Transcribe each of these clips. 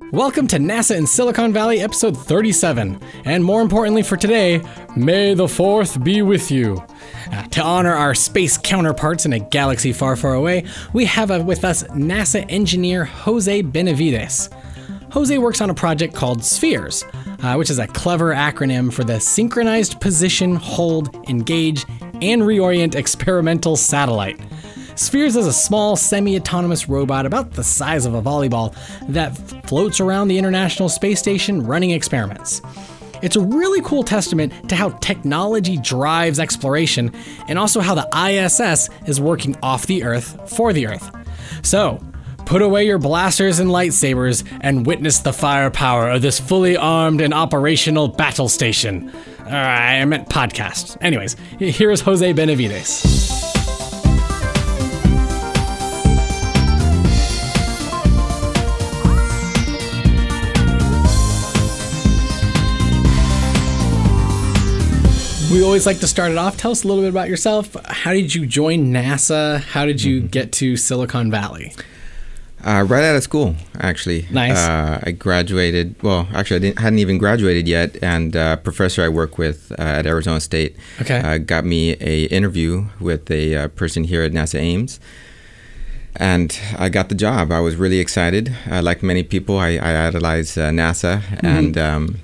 Welcome to NASA in Silicon Valley, episode 37. And more importantly for today, may the 4th be with you. Uh, to honor our space counterparts in a galaxy far, far away, we have uh, with us NASA engineer Jose Benavides. Jose works on a project called Spheres, uh, which is a clever acronym for the Synchronized Position, Hold, Engage, and Reorient Experimental Satellite. Spheres is a small, semi autonomous robot about the size of a volleyball that floats around the International Space Station running experiments. It's a really cool testament to how technology drives exploration and also how the ISS is working off the Earth for the Earth. So, put away your blasters and lightsabers and witness the firepower of this fully armed and operational battle station. Uh, I meant podcast. Anyways, here is Jose Benavides. We always like to start it off. Tell us a little bit about yourself. How did you join NASA? How did you get to Silicon Valley? Uh, right out of school, actually. Nice. Uh, I graduated. Well, actually, I didn't, hadn't even graduated yet, and uh, professor I work with uh, at Arizona State Okay. uh, got me a interview with a uh, person here at NASA Ames, and I got the job. I was really excited. Uh, like many people, I, I idolize uh, NASA, and um,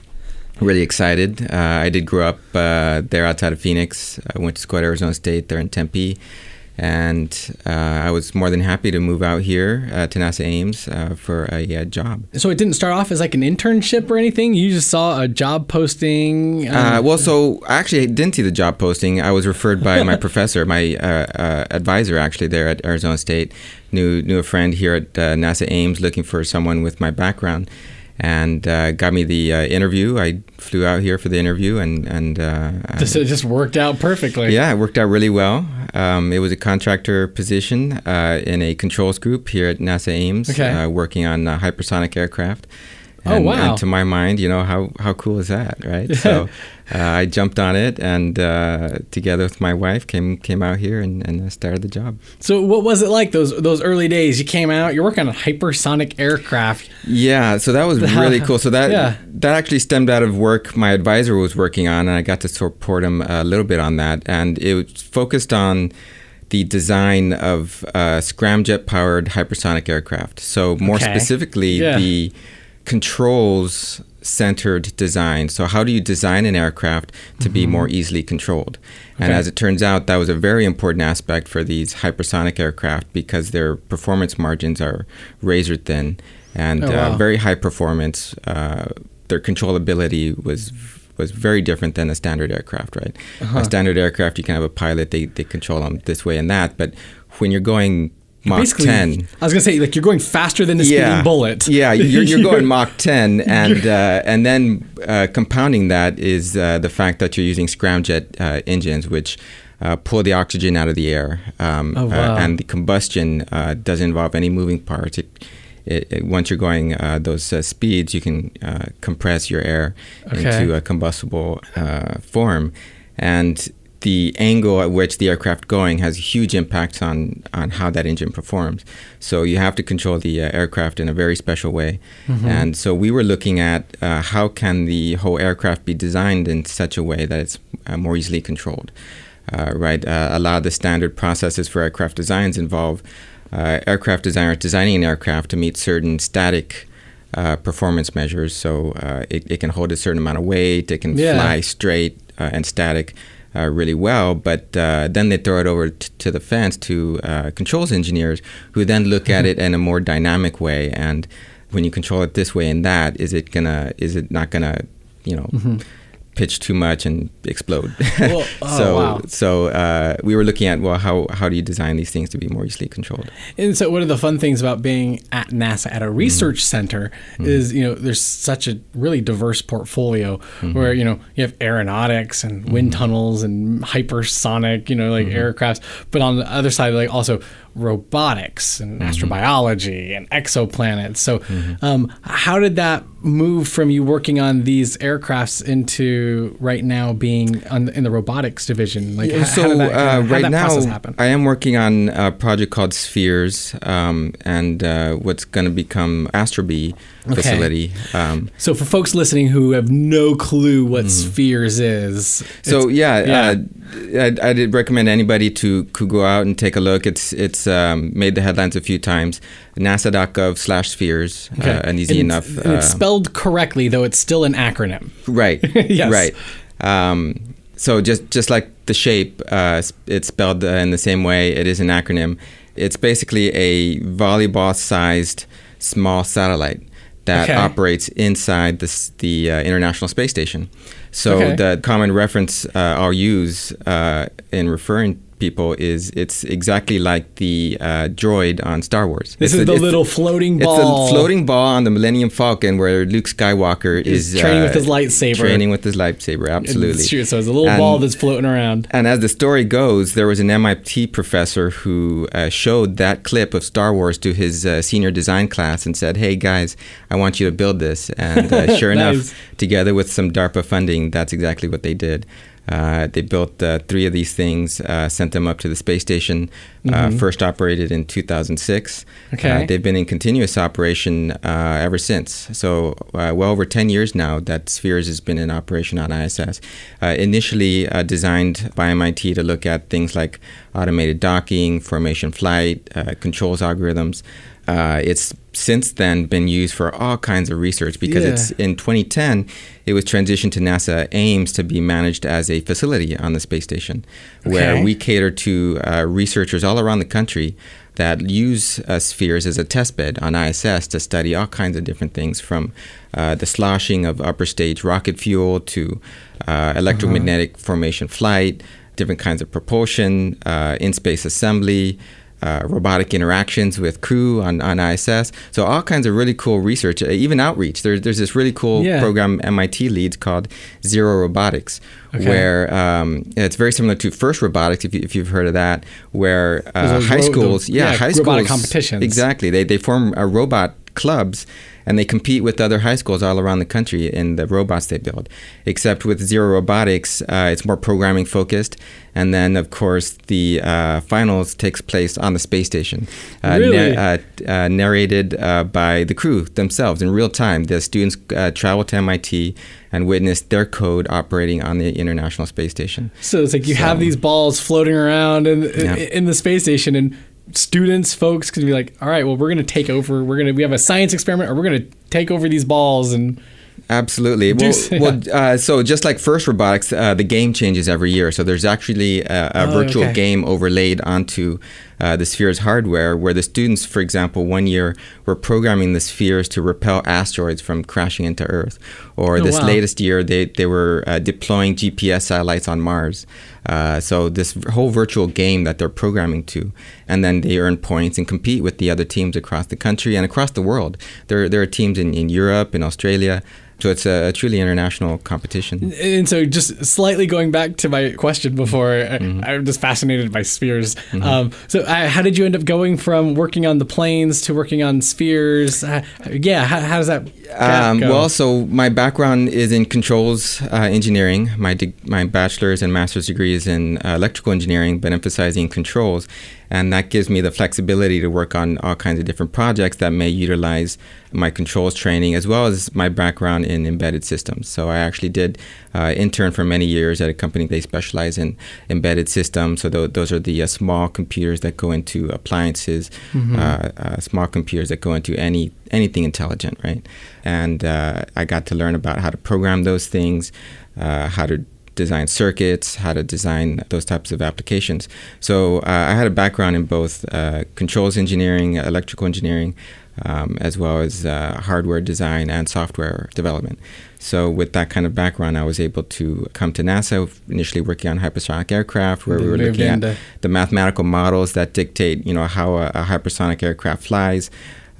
really excited. Uh, I did grow up uh, there outside of Phoenix. I went to school at Arizona State there in Tempe. And uh, I was more than happy to move out here uh, to NASA Ames uh, for a uh, job. So it didn't start off as like an internship or anything. You just saw a job posting. um, Uh, well, so I actually didn't see the job posting. I was referred by my professor, my uh, uh, advisor, actually there at Arizona State. knew knew a friend here at uh, NASA Ames looking for someone with my background, and uh, got me the uh, interview. I flew out here for the interview, and and uh, I- just, it just worked out perfectly. yeah, it worked out really well. Um, it was a contractor position uh, in a controls group here at NASA Ames, Okay. uh, working on uh, hypersonic aircraft. Oh, And, wow. And to my mind, you know how how cool is that, right? so uh, I jumped on it, and uh, together with my wife, came came out here and, and started the job. So what was it like those those early days? You came out. You're working on a hypersonic aircraft. Yeah, so that was really cool. So that Yeah. that actually stemmed out of work my advisor was working on, and I got to support him a little bit on that. And it was focused on the design of uh, scramjet powered hypersonic aircraft. So more Okay. specifically, Yeah. the controls centered design. So how do you design an aircraft to be more easily controlled? And Mm-hmm. Okay. as it turns out, that was a very important aspect for these hypersonic aircraft because their performance margins are razor thin and Oh, wow. uh, very high performance. Uh, their controllability was was very different than a standard aircraft, right? Uh-huh. A standard aircraft, you can have a pilot, they, they control them this way and that. But when you're going Mach Basically, 10, I was gonna say like you're going faster than the speeding bullet. yeah, you're, you're going Mach 10, and uh, and then uh, compounding that is uh, the fact that you're using scramjet uh, engines, which uh, pull the oxygen out of the air, um, Oh, wow. uh, and the combustion uh, doesn't involve any moving parts. It, it, it- once you're going uh, those uh, speeds, you can uh, compress your air Okay. into a combustible uh, form, and the angle at which the aircraft going has huge impacts on on how that engine performs. So you have to control the uh, aircraft in a very special way. And so we were looking at uh, how can the whole aircraft be designed in such a way that it's uh, more easily controlled. Uh, right, uh, a lot of the standard processes for aircraft designs involve uh, aircraft designers designing an aircraft to meet certain static uh, performance measures. So uh, it, it can hold a certain amount of weight, it can Yeah. fly straight uh, and static uh, really well, but uh, then they throw it over t- to the fence to uh, controls engineers who then look at it in a more dynamic way. And when you control it this way and that, is it gonna? Is it not gonna? You know. Pitch too much and explode. Well, oh, so, wow. so uh, we were looking at well, how how do you design these things to be more easily controlled? And so, one of the fun things about being at NASA at a research mm-hmm. center mm-hmm. is, you know, there's such a really diverse portfolio mm-hmm. where, you know, you have aeronautics and wind tunnels and hypersonic, you know, like aircrafts. But on the other side, like also robotics and astrobiology and exoplanets. So, um, how did that move from you working on these aircrafts into right now being on, in the robotics division? Like, h- so that, uh, right now? I am working on a project called Spheres um, and uh, what's going to become Astrobee facility. Um, So, for folks listening who have no clue what Spheres is, Mm-hmm. so yeah, yeah. Uh, I, I did recommend anybody to could go out and take a look. It's it's um, made the headlines a few times. NASA.gov slash spheres, Okay. uh, and easy And enough. it's- and it's uh, spelled correctly, though it's still an acronym. Right. Yes. Right. Um, so just just like the shape, uh, it's spelled uh, in the same way. It is an acronym. It's basically a volleyball-sized small satellite that Okay. operates inside the the uh, International Space Station. So Okay. the common reference uh, I'll use uh, in referring people is it's exactly like the uh, droid on Star Wars. This It's is the- the little floating ball. it's a floating ball on the Millennium Falcon where Luke Skywalker Is is, training uh, with his lightsaber. Training with his lightsaber, absolutely. It's true. So it's a little And- ball that's floating around. And as the story goes, there was an MIT professor who uh, showed that clip of Star Wars to his uh, senior design class and said, "Hey guys, I want you to build this." And uh, sure Nice. enough, together with some DARPA funding, that's exactly what they did. Uh, they built uh, three of these things, uh, sent them up to the space station. Uh, first operated in 2006. Mm-hmm. Okay. They've been in continuous operation uh, ever since. So, uh, well over 10 years now that Spheres has been in operation on ISS. Uh, initially uh, designed by MIT to look at things like automated docking, formation flight, uh, controls algorithms. Uh, it's since then been used for all kinds of research because Yeah. it's in 2010 it was transitioned to NASA Ames to be managed as a facility on the space station, where Okay. we cater to uh, researchers all around the country that use uh, spheres as a test bed on ISS to study all kinds of different things from uh, the sloshing of upper stage rocket fuel to uh, electromagnetic formation flight, different kinds of propulsion, uh, in space assembly. Uh, robotic interactions with crew on, on ISS. So, all kinds of really cool research, uh, even outreach. There, there's this really cool Yeah. program MIT leads called Zero Robotics, Okay. where um, it's very similar to First Robotics, if, you, if you've heard of that, where uh, high ro- schools, the- yeah, yeah, high robotic schools, competitions. exactly. They they form uh, robot clubs and they compete with other high schools all around the country in the robots they build. Except with Zero Robotics, uh, it's more programming focused, and then of course the uh, finals takes place on the space station, uh, Really? uh, uh, narrated uh, by the crew themselves in real time. The students uh, travel to MIT and witness their code operating on the International Space Station. So it's like you So- have these balls floating around in, Yeah. in the space station, and students, folks, can be like, "All right, well, we're going to take over. We're going to we have a science experiment, or we're going to take over these balls." And Absolutely. Well, s- well uh, so just like First Robotics, uh, the game changes every year. So there's actually a, a Oh, virtual okay. game overlaid onto uh, the Spheres hardware, where the students, for example, one year were programming the Spheres to repel asteroids from crashing into Earth. Or Oh, this wow. latest year, they, they were uh, deploying GPS satellites on Mars. Uh, so this whole virtual game that they're programming to, and then they earn points and compete with the other teams across the country and across the world. There, there are teams in, in Europe, in Australia. So it's a, a truly international competition. and so just slightly going back to my question before, I- Mm-hmm. I'm just fascinated by spheres. Um, so how did you end up going from working on the planes to working on spheres? Uh, yeah, how, how does that Um, go? well, so my background is in controls uh, engineering. My de- my bachelor's and master's degree is in uh, electrical engineering, but emphasizing controls, and that gives me the flexibility to work on all kinds of different projects that may utilize my controls training as well as my background in embedded systems. So I actually did uh, intern for many years at a company. They specialize in embedded systems. So tho- those are the uh, small computers that go into appliances, uh, uh, small computers that go into any anything intelligent, right? And uh, I got to learn about how to program those things, uh, how to design circuits, how to design those types of applications. So uh, I had a background in both uh, controls engineering, electrical engineering, um, as well as uh, hardware design and software development. So with that kind of background, I was able to come to NASA, initially working on hypersonic aircraft, where we were looking at the mathematical models that dictate, you know, how a, a hypersonic aircraft flies.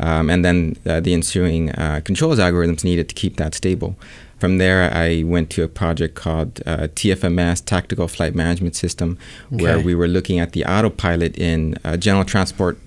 um, and then uh, the ensuing uh, controls algorithms needed to keep that stable. From there, I went to a project called uh, TFMS, Tactical Flight Management System, okay. where we were looking at the autopilot in uh, general transport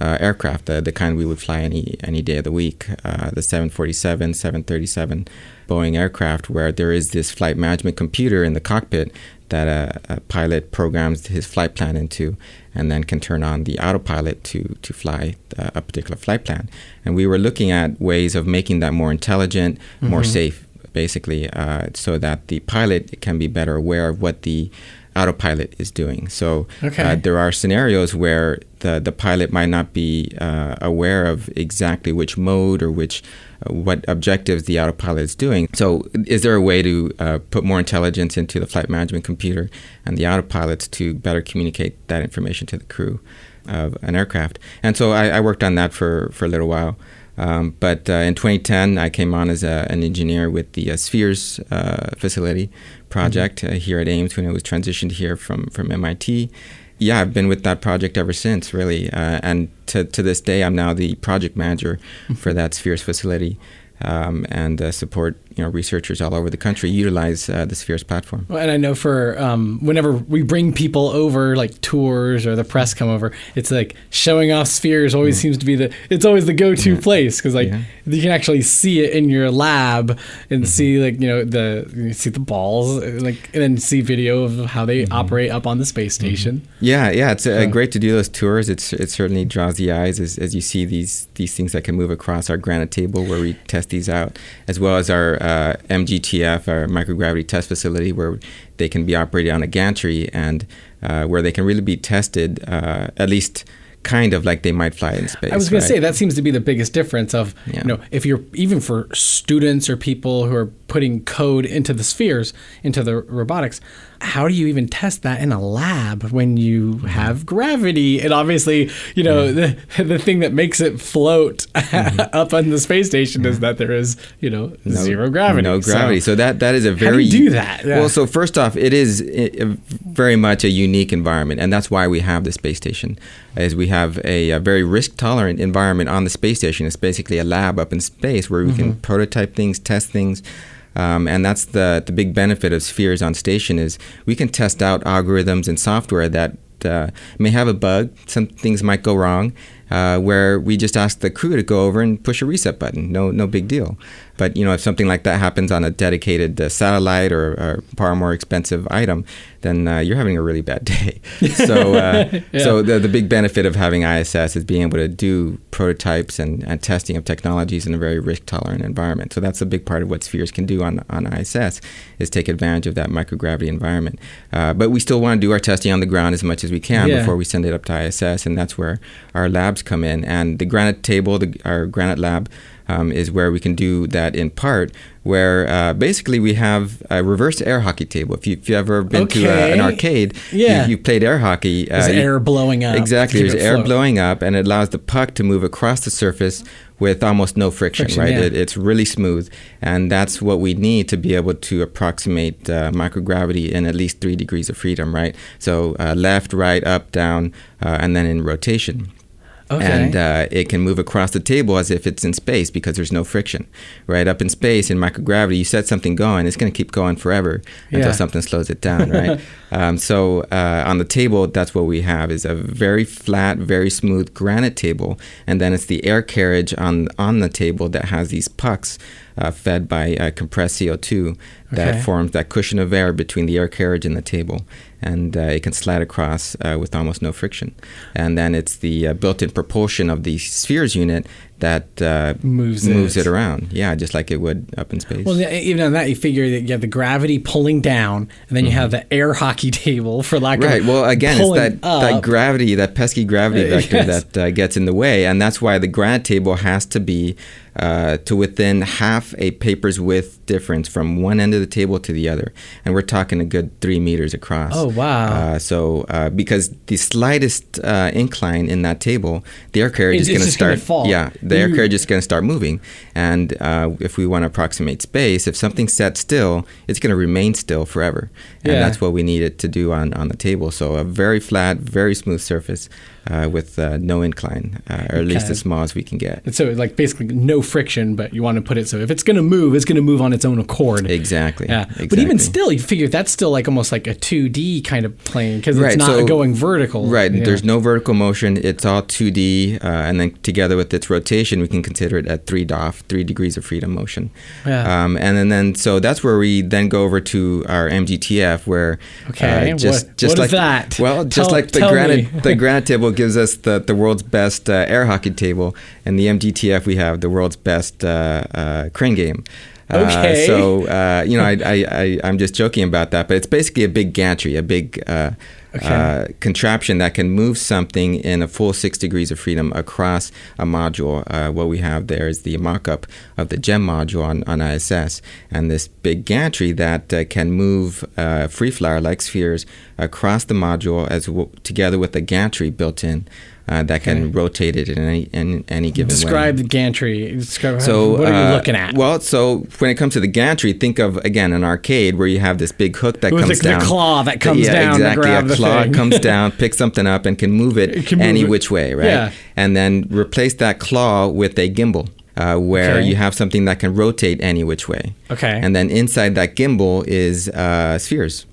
uh, aircraft, the, the kind we would fly any any day of the week, uh, the 747, 737 Boeing aircraft, where there is this flight management computer in the cockpit that a, a, pilot programs his flight plan into and then can turn on the autopilot to, to fly a particular flight plan. And we were looking at ways of making that more intelligent, mm-hmm. more safe, basically, uh, so that the pilot can be better aware of what the autopilot is doing. So okay. uh, there are scenarios where the, the pilot might not be uh, aware of exactly which mode or which uh, what objectives the autopilot is doing. So is there a way to uh, put more intelligence into the flight management computer and the autopilots to better communicate that information to the crew of an aircraft? And so I, I worked on that for, for a little while. Um, but uh, in 2010, I came on as a, an engineer with the uh, Spheres uh, facility project mm-hmm. Uh, here at Ames when it was transitioned here from, from MIT. Yeah, I've been with that project ever since, really. Uh, and to, to this day, I'm now the project manager for that Spheres facility um, and uh, support you know researchers all over the country utilize uh, the Spheres platform. Well, and I know for um, whenever we bring people over, like tours or the press come over, it's like showing off Spheres always seems to be the it's always the go-to yeah. place because like yeah. you can actually see it in your lab and mm-hmm. see like you know the you see the balls like and then see video of how they mm-hmm. operate up on the space mm-hmm. station. Mm-hmm. Yeah, yeah, it's uh, great to do those tours. It's it certainly draws the eyes as, as you see these these things that can move across our granite table where we test these out, as well as our uh, MGTF, our microgravity test facility, where they can be operated on a gantry and uh, where they can really be tested, uh, at least kind of like they might fly in space. I was going right? to say that seems to be the biggest difference of yeah. you know if you're even for students or people who are putting code into the spheres into the robotics how do you even test that in a lab when you have gravity? And obviously, you know, yeah. the, the thing that makes it float mm-hmm. up on the space station yeah. is that there is, you know, no, zero gravity. No gravity. So, so, that that is a very how do, you do that. Yeah. Well, so first off, it is very much a unique environment, and that's why we have the space station. Is we have a, a very risk tolerant environment on the space station. It's basically a lab up in space where we mm-hmm. can prototype things, test things. Um, and that's the, the big benefit of Spheres on station is we can test out algorithms and software that uh, may have a bug. Some things might go wrong, uh, where we just ask the crew to go over and push a reset button. No, no big deal. But you know, if something like that happens on a dedicated uh, satellite or, or far more expensive item, then uh, you're having a really bad day. so, uh, yeah. so the, the big benefit of having ISS is being able to do prototypes and, and testing of technologies in a very risk tolerant environment. So that's a big part of what Spheres can do on, on ISS is take advantage of that microgravity environment. Uh, but we still want to do our testing on the ground as much as we can yeah. before we send it up to ISS, and that's where our labs come in. And the Granite table, the, our Granite lab um, is where we can do that in part, where uh, basically we have a reverse air hockey table. If, you, have ever been okay. to a, an arcade, yeah. you, you played air hockey. Uh, there's air blowing up. Exactly, there's air blowing up, and it allows the puck to move across the surface with almost no friction, friction right? Yeah. It, it's really smooth, and that's what we need to be able to approximate uh, microgravity in at least three degrees of freedom, right? So uh, left, right, up, down, uh, and then in rotation. Okay. And uh, it can move across the table as if it's in space because there's no friction. Right up in space in microgravity, you set something going, it's going to keep going forever yeah. until something slows it down. Right. um, so uh, on the table, that's what we have is a very flat, very smooth granite table, and then it's the air carriage on on the table that has these pucks uh, fed by uh, compressed CO2 that okay. forms that cushion of air between the air carriage and the table. And uh, it can slide across uh, with almost no friction. And then it's the uh, built in propulsion of the spheres unit that uh, moves, moves it. it. around. Yeah, just like it would up in space. Well, even on that, you figure that you have the gravity pulling down, and then mm-hmm. you have the air hockey table for lack right. of right. Well, again, it's that, that gravity, that pesky gravity vector yes. that uh, gets in the way, and that's why the granite table has to be uh, to within half a paper's width difference from one end of the table to the other, and we're talking a good three meters across. Oh wow! Uh, so uh, because the slightest uh, incline in that table, the air carrier is It's going to start. fall. Yeah, the air Ooh. carrier is going to start moving, and uh, if we want to approximate space, if something's set still, it's going to remain still forever, and Yeah. that's what we need it to do on on the table. So a very flat, very smooth surface uh, with uh, no incline, uh, or at least Okay. as small as we can get. And so like basically no friction, but you want to put it so if it's going to move, it's going to move on its own accord. Exactly. Yeah, exactly. but even still, you figure that's still like almost like a 2D kind of plane because it's Right, not so- going vertical. Right. Yeah. There's no vertical motion. It's all 2D, uh, and then together with its rotation, we can consider it at three DOF, three degrees of freedom motion. Yeah. Um, and then, then so that's where we then go over to our MGTF, where Okay, uh, just what- just what like that? well, just Tell- like the granite the granite table gives us the, the world's best uh, air hockey table, and the MGTF we have the world's best uh, uh, crane game. Uh, Okay. so uh, you know, I, I, I I'm just joking about that, but it's basically a big gantry, a big uh, Okay. uh, contraption that can move something in a full six degrees of freedom across a module. Uh, what we have there is the mock-up of the JEM module on, on ISS, and this big gantry that uh, can move uh, free flyer like spheres across the module as w- together with the gantry built in. Uh, that can Okay. rotate it in any in any given way. Describe the gantry. Describe So what are you uh, looking at? Well, so when it comes to the gantry, think of again an arcade where you have this big hook that With comes the- the down. claw that comes yeah, down exactly. a the claw comes down, picks something up, and can move it, It can move any it. which way, right? Yeah. And then replace that claw with a gimbal. Uh, where Okay. you have something that can rotate any which way. Okay. And then inside that gimbal is uh, spheres.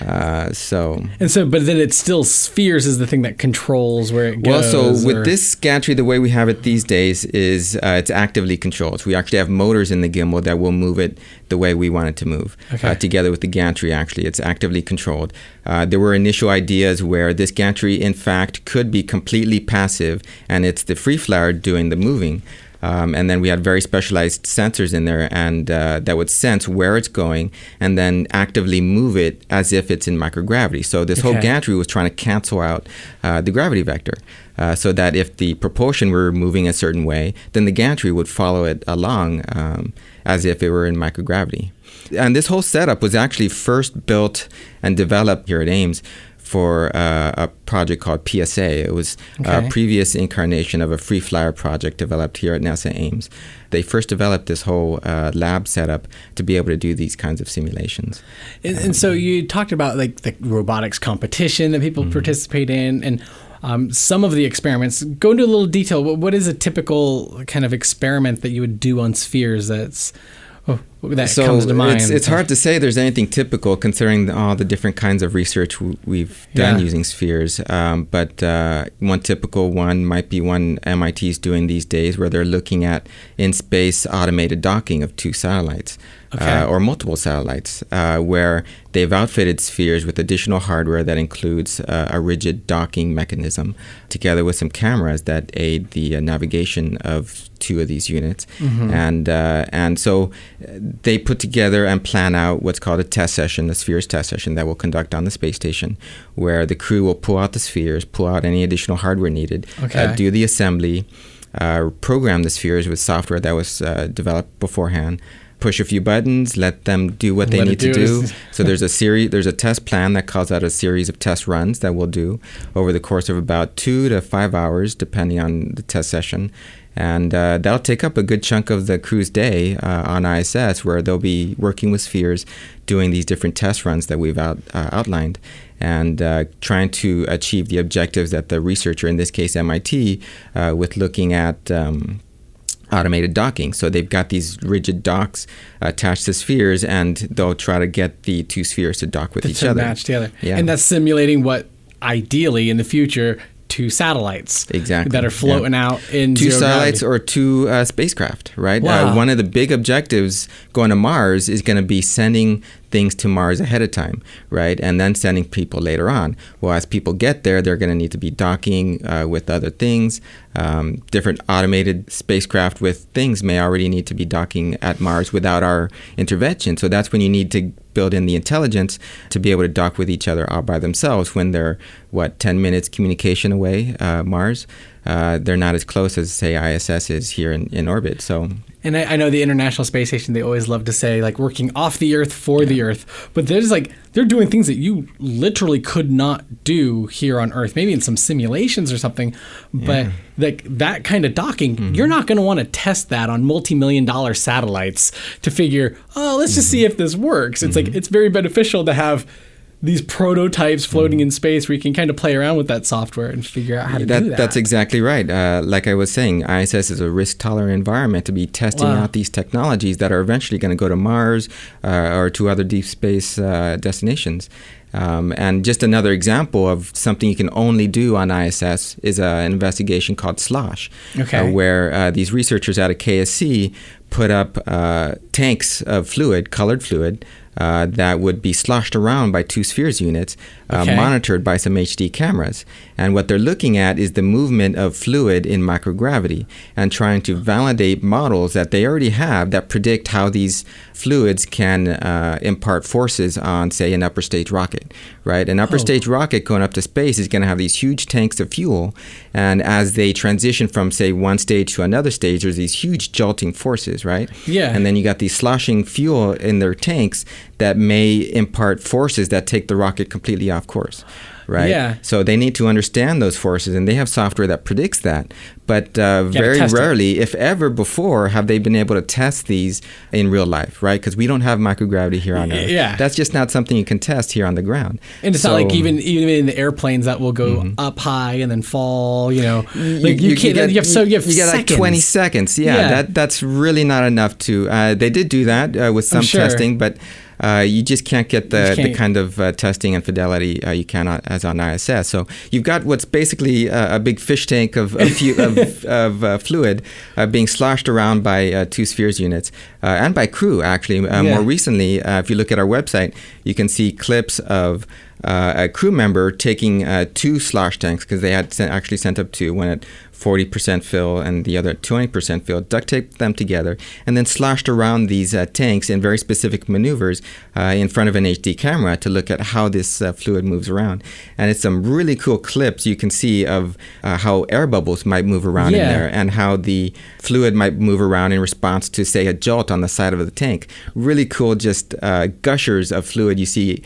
Uh, so And so, but then it still spheres is the thing that controls where it goes. well, so with or- this gantry, the way we have it these days is uh, it's actively controlled. So we actually have motors in the gimbal that will move it the way we want it to move. Okay. Uh, together with the gantry, actually, it's actively controlled. Uh, there were initial ideas where this gantry, in fact, could be completely passive, and it's the free flyer doing the moving. Um, and then we had very specialized sensors in there, and uh, that would sense where it's going, and then actively move it as if it's in microgravity. So this whole gantry was trying to cancel out uh, the gravity vector, uh, so that if the propulsion were moving a certain way, then the gantry would follow it along um, as if it were in microgravity. And this whole setup was actually first built and developed here at Ames for uh, a project called PSA. It was Okay. a previous incarnation of a free flyer project developed here at NASA Ames. They first developed this whole uh, lab setup to be able to do these kinds of simulations. And, and so you talked about like the robotics competition that people participate in, and um, some of the experiments. Go into a little detail. What, what is a typical kind of experiment that you would do on spheres? That's that so comes to mind. It's, it's hard to say there's anything typical considering all the different kinds of research w- we've done Yeah. using spheres. Um, but uh, one typical one might be one MIT is doing these days where they're looking at in space automated docking of two satellites. Okay. Uh, or multiple satellites, uh, where they've outfitted spheres with additional hardware that includes uh, a rigid docking mechanism, together with some cameras that aid the uh, navigation of two of these units, and uh, and so they put together and plan out what's called a test session, a spheres test session that we'll conduct on the space station, where the crew will pull out the spheres, pull out any additional hardware needed, Okay. uh, do the assembly, uh, program the spheres with software that was uh, developed beforehand. Push a few buttons, let them do what they Let need to do do. so there's a series, there's a test plan that calls out a series of test runs that we'll do over the course of about two to five hours, depending on the test session, and uh, that'll take up a good chunk of the crew's day uh, on ISS, where they'll be working with spheres, doing these different test runs that we've out, uh, outlined, and uh, trying to achieve the objectives that the researcher, in this case MIT, uh, with looking at. Um, automated docking. So they've got these rigid docks attached to spheres, and they'll try to get the two spheres to dock with each to other. match together. Yeah. And that's simulating what ideally in the future two satellites Exactly, that are floating out in two satellites gravity. or two uh, spacecraft, right? Wow. Uh, one of the big objectives going to Mars is going to be sending things to Mars ahead of time, right? And then sending people later on. Well, as people get there, they're going to need to be docking uh, with other things. Um, different automated spacecraft with things may already need to be docking at Mars without our intervention. So that's when you need to build in the intelligence to be able to dock with each other all by themselves when they're what 10 minutes communication away uh, mars uh, they're not as close as say ISS is here in, in orbit. So and I, I, know the International Space Station, they always love to say, like, working off the Earth for yeah. the Earth. But there's like, they're doing things that you literally could not do here on Earth, maybe in some simulations or something. But yeah. like that kind of docking, mm-hmm. you're not going to want to test that on multi million dollar satellites to figure, oh, let's just mm-hmm. see if this works. It's mm-hmm. like, it's very beneficial to have these prototypes floating mm. in space where you can kind of play around with that software and figure out how to that, do that. That's exactly right. Uh, like I was saying, ISS is a risk tolerant environment to be testing wow. out these technologies that are eventually going to go to Mars uh, or to other deep space uh, destinations. Um, and just another example of something you can only do on ISS is uh, an investigation called SLOSH, okay. Uh, where uh, these researchers out of KSC put up tanks of fluid, colored fluid, uh, that would be sloshed around by two spheres units, uh, okay. monitored by some HD cameras. And what they're looking at is the movement of fluid in microgravity and trying to validate models that they already have that predict how these fluids can uh, impart forces on, say, an upper stage rocket, right? An upper oh. stage rocket going up to space is going to have these huge tanks of fuel. And as they transition from, say, one stage to another stage, there's these huge jolting forces, right? Yeah. And then you got these sloshing fuel in their tanks that may impart forces that take the rocket completely off course right? Yeah. So they need to understand those forces, and they have software that predicts that. But uh, very rarely, it. if ever before, have they been able to test these in real life, right? Because we don't have microgravity here on Earth. Yeah. That's just not something you can test here on the ground. And it's so, not like even even in the airplanes that will go mm-hmm. up high and then fall. You know, like you, you, can't. You, get, you have so you have you get like twenty seconds. Yeah, yeah, that that's really not enough to. Uh, they did do that uh, with some sure. testing, but uh, you just can't get the, can't. the kind of uh, testing and fidelity uh, you can as on ISS. So you've got what's basically a, a big fish tank of, of, of, of uh, fluid uh, being sloshed around by two spheres units and by crew, actually. Yeah. More recently, if you look at our website, you can see clips of uh, a crew member taking uh, two slosh tanks because they had sent, actually sent up two, when at 40% fill and the other at 20% fill, duct taped them together, and then sloshed around these uh, tanks in very specific maneuvers uh, in front of an HD camera to look at how this uh, fluid moves around. And it's some really cool clips you can see of uh, how air bubbles might move around yeah. in there and how the fluid might move around in response to, say, a jolt on the side of the tank. Really cool, just gushers of fluid you see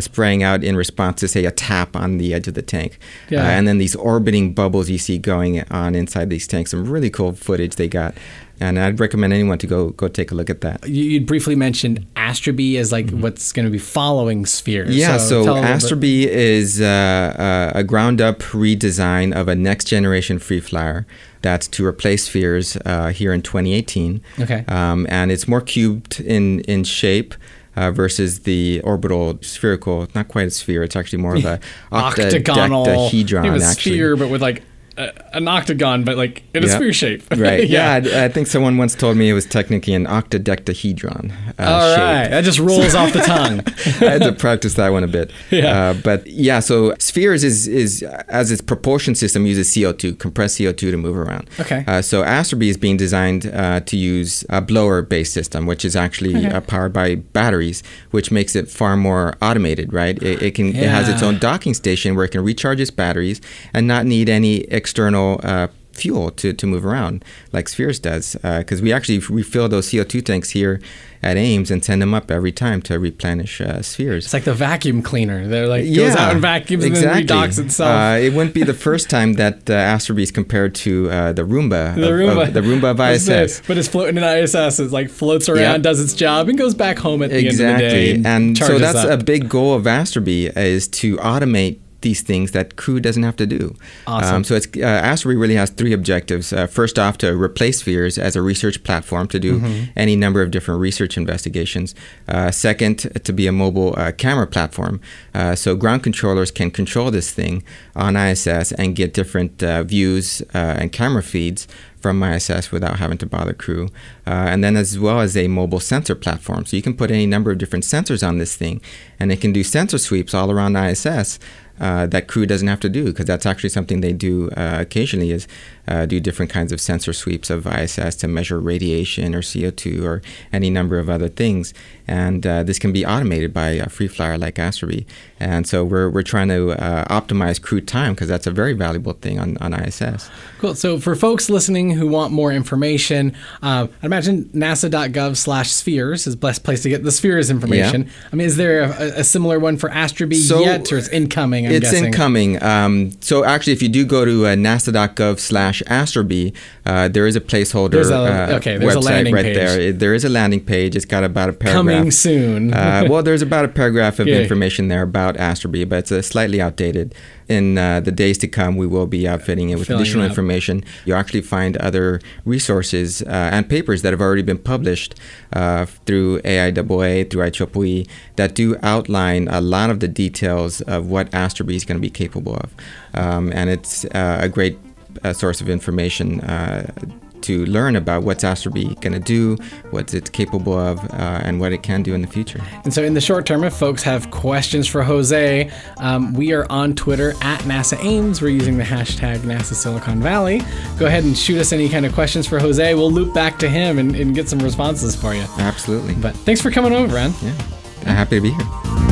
spraying out in response to, say, a tap on the edge of the tank. Yeah. Uh, and then these orbiting bubbles you see going on inside these tanks. Some really cool footage they got. And I'd recommend anyone to go go take a look at that. You briefly mentioned Astrobee as like mm-hmm. what's going to be following Sphere. Yeah, so, so Astrobee is uh, uh, a ground up redesign of a next generation free flyer that's to replace Spheres uh, here in 2018. Okay. Um, and it's more cubed in in shape uh, versus the orbital spherical. Not quite a sphere. It's actually more of a octagonal octadecahedron. Actually, sphere, but with like an octagon, but like in a sphere shape. right. yeah. yeah I, I, think someone once told me it was technically an octadecahedron. Uh, All right. Shape. That just rolls off the tongue. I had to practice that one a bit. Yeah. Uh, but yeah, so spheres is, is, as its propulsion system uses CO2, compressed CO2 to move around. Okay. Uh, so Astrobee is being designed uh, to use a blower based system, which is actually okay. Uh, powered by batteries, which makes it far more automated, right? It, it can, yeah. it has its own docking station where it can recharge its batteries and not need any external uh, fuel to, to move around like Spheres does. Because uh, we actually refill those CO2 tanks here at Ames and send them up every time to replenish uh, Spheres. It's like the vacuum cleaner. They're like yeah, goes out and vacuums exactly. and then redocks itself. Uh, it wouldn't be the first time that uh, Astrobee is compared to uh, the Roomba. The of, Roomba. Of, the Roomba of ISS. but it's floating in ISS. It like floats around, yep. does its job, and goes back home at the exactly. end of the day. And, and so that's up. a big goal of Astrobee is to automate these things that crew doesn't have to do. Awesome. Um, so it's uh, really has three objectives. Uh, first off, to replace Spheres as a research platform to do mm-hmm. any number of different research investigations. Uh, second, to be a mobile uh, camera platform, uh, so ground controllers can control this thing on ISS and get different uh, views and camera feeds from ISS without having to bother crew. Uh, and then as well as a mobile sensor platform. So you can put any number of different sensors on this thing and it can do sensor sweeps all around ISS uh, that crew doesn't have to do because that's actually something they do uh, occasionally is uh, do different kinds of sensor sweeps of ISS to measure radiation or CO2 or any number of other things. And uh, this can be automated by a free flyer like Astrobee. And so we're, we're trying to uh, optimize crew time because that's a very valuable thing on, on ISS. Cool. So for folks listening who want more information, uh, I imagine nasa.gov slash spheres is the best place to get the spheres information. Yeah. I mean, is there a, a similar one for Astrobee So, yet, or it's incoming? I'm it's guessing? incoming. Um, so actually, if you do go to uh, nasa.gov slash Astrobee, uh, there is a placeholder There's a- uh, okay, there's a website landing right page. there. There is a landing page. It's got about a paragraph. Coming soon. uh, well, there's about a paragraph of Yeah. information there about Astrobee, but it's uh, slightly outdated. In uh, the days to come, we will be outfitting it with Filling additional up. information. You'll actually find other resources uh, and papers that have already been published uh, through AIAA, through IEEE, that do outline a lot of the details of what Astrobee is going to be capable of. Um, and it's uh, a great uh, source of information uh, to learn about what's Astrobee going to do, what it's capable of, uh, and what it can do in the future. And so, in the short term, if folks have questions for Jose, um, we are on Twitter at NASA Ames. We're using the hashtag NASA Silicon Valley. Go ahead and shoot us any kind of questions for Jose. We'll loop back to him and, and get some responses for you. Absolutely. But thanks for coming over, Ren. Yeah. I'm happy to be here.